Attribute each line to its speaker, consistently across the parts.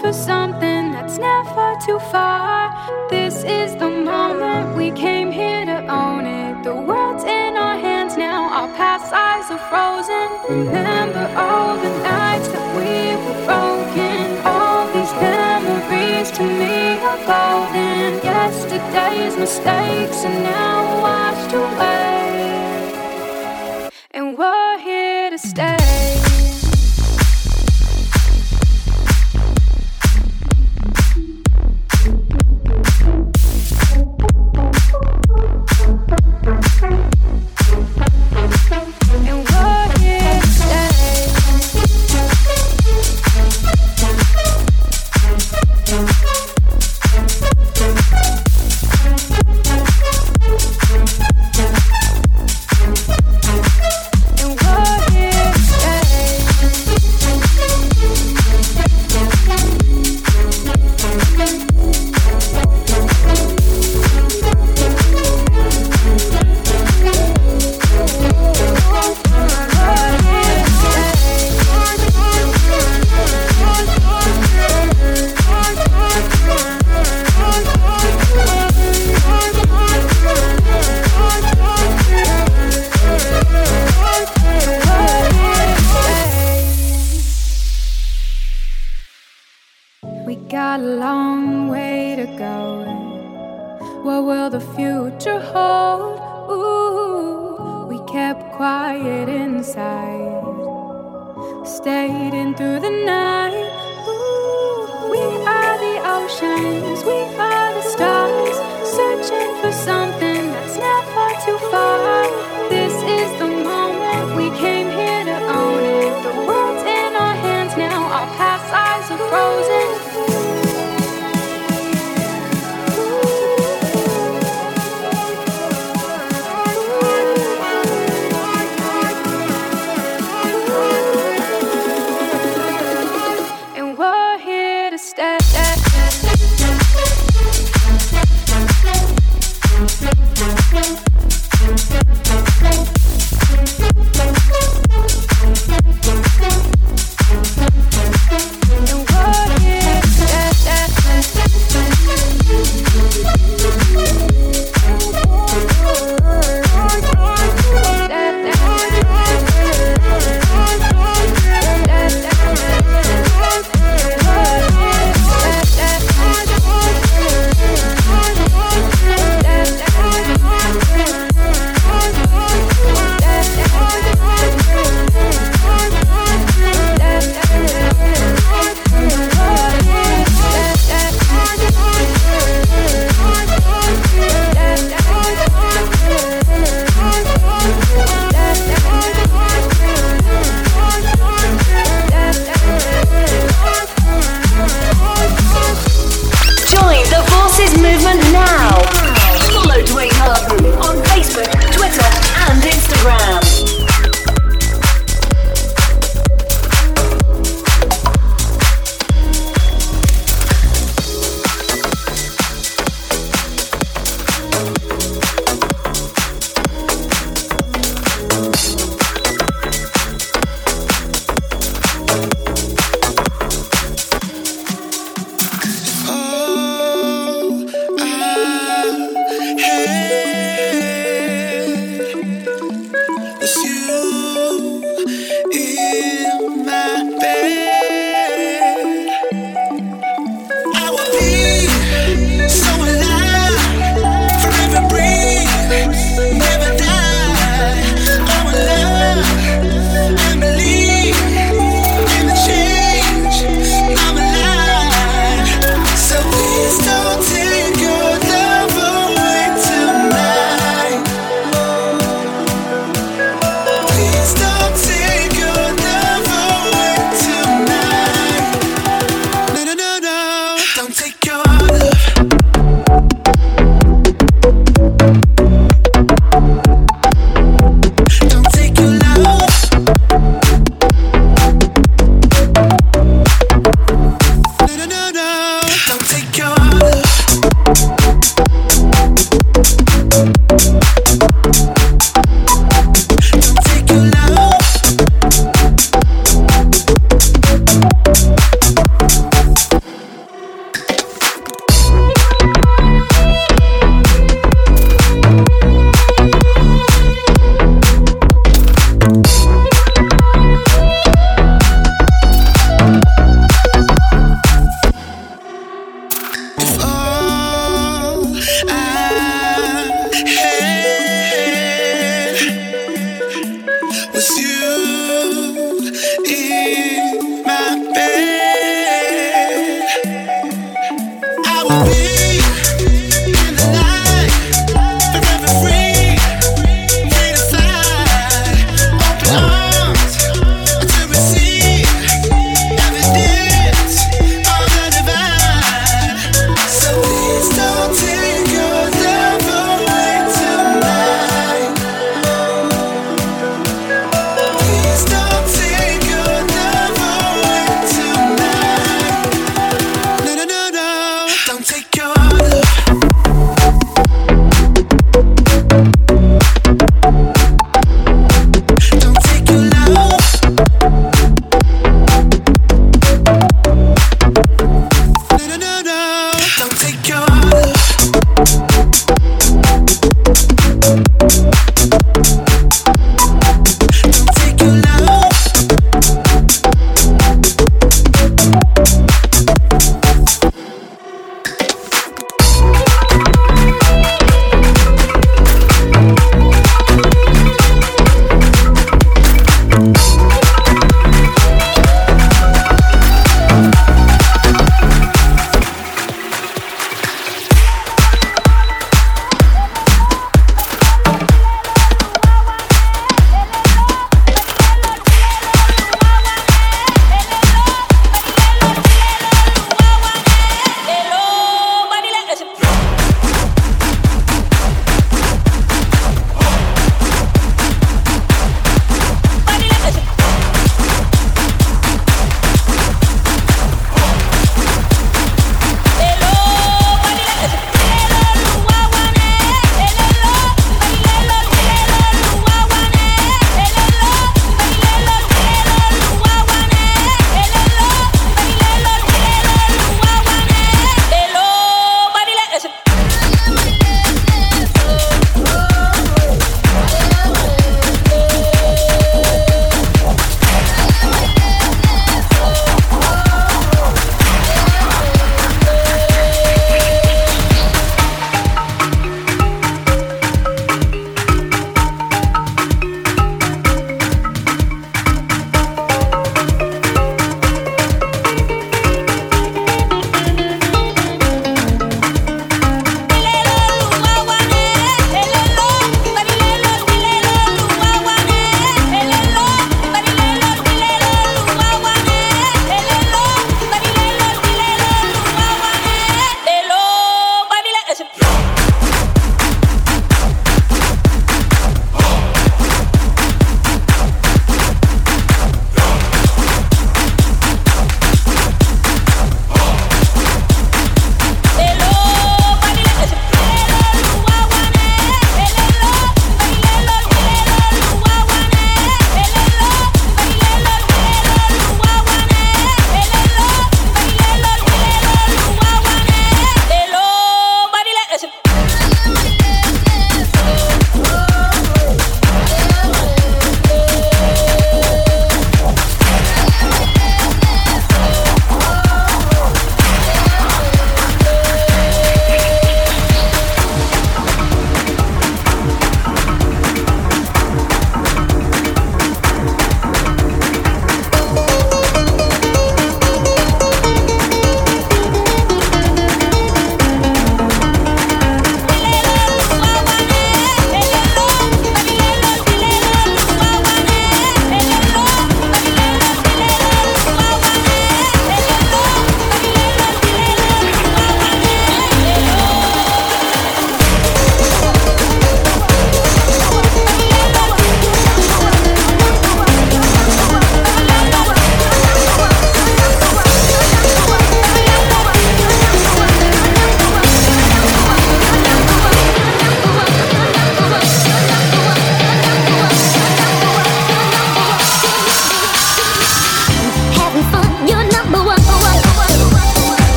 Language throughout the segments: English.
Speaker 1: For something that's never too far. This is the moment we came here to own it. The world's in our hands now, our past eyes are frozen. Remember all the nights that we were broken, all these memories to me are golden yesterday's mistakes are now washed away. And we're here to stay.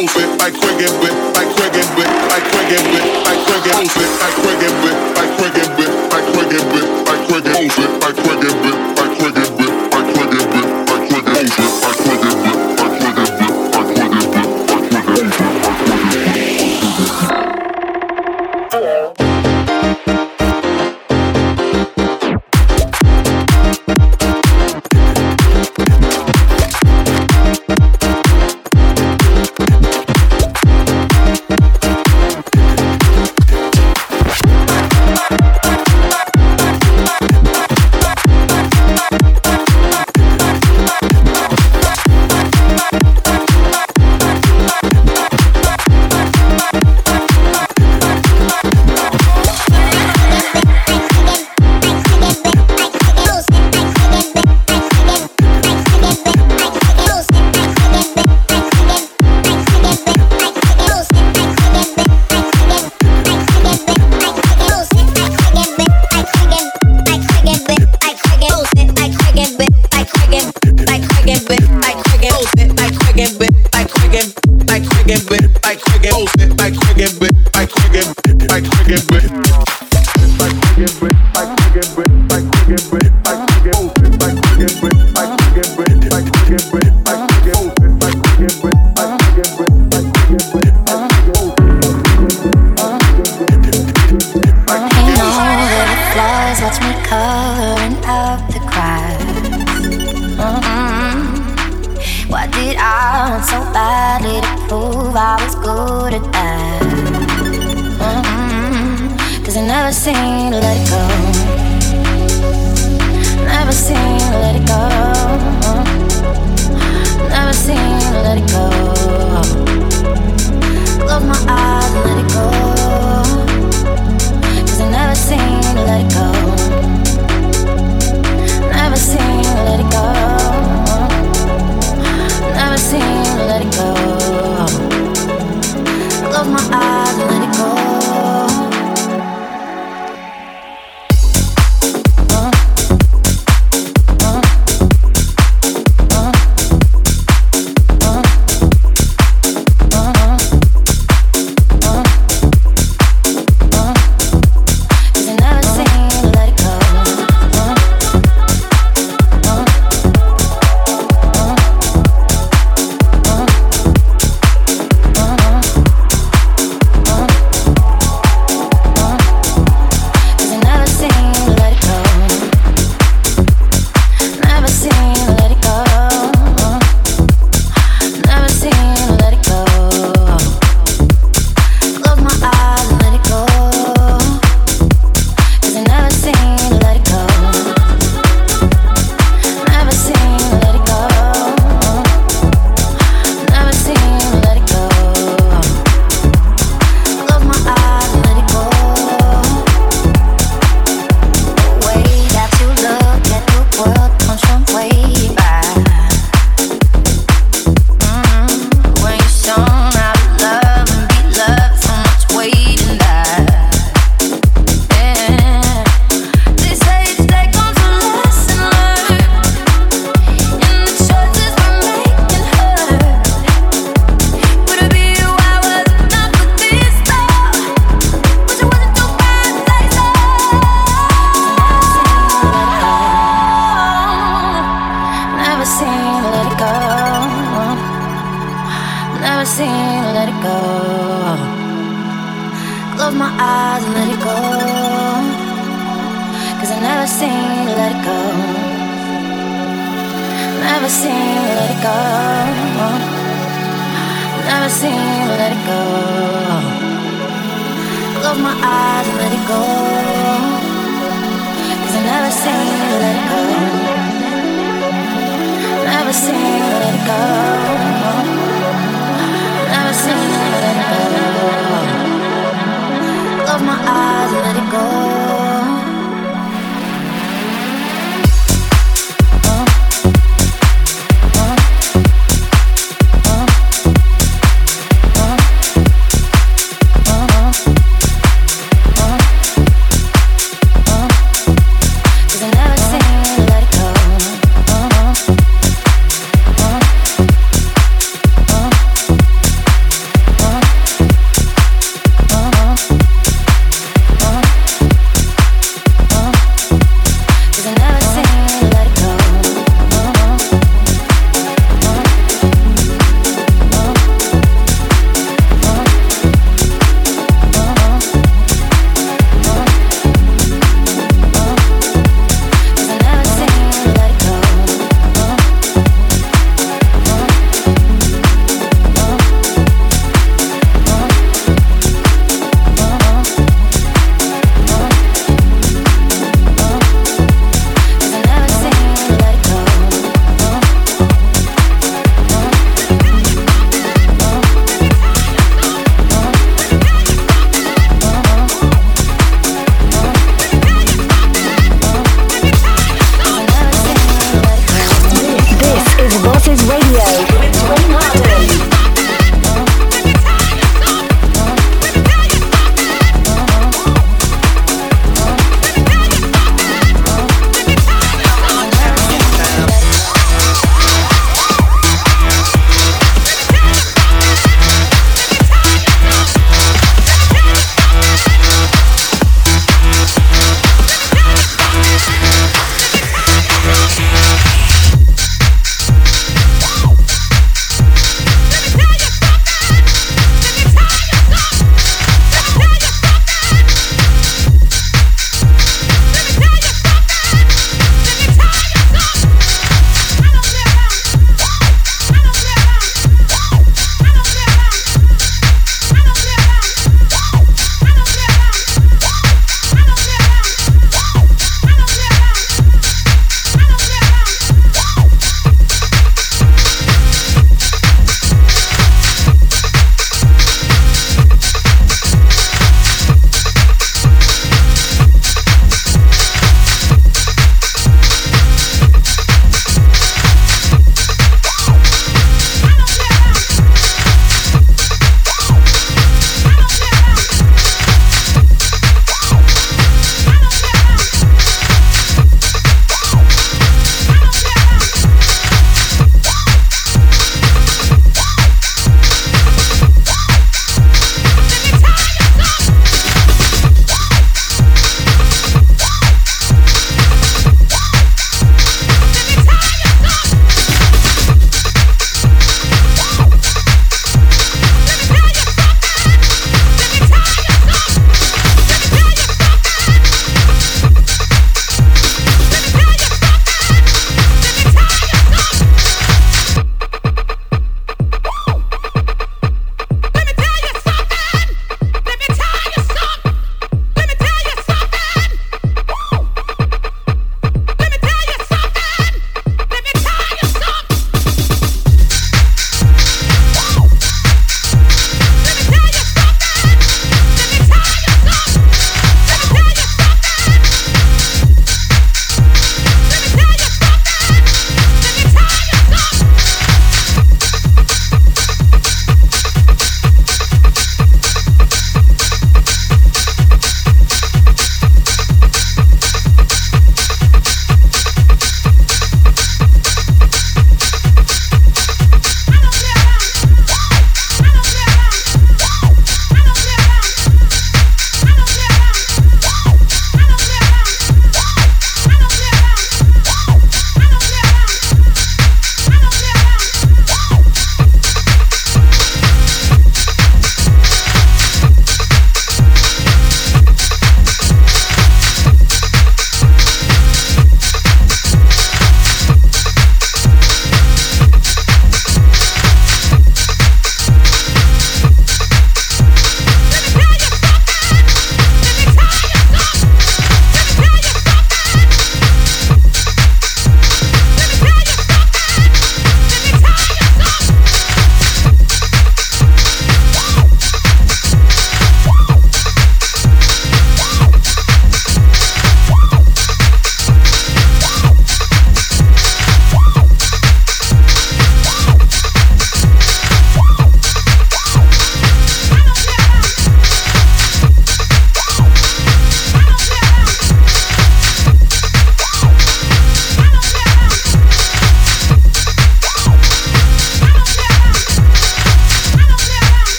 Speaker 2: move it, I quick it, I quick
Speaker 3: it, I quick it, I quick it, I quick it, I quick it.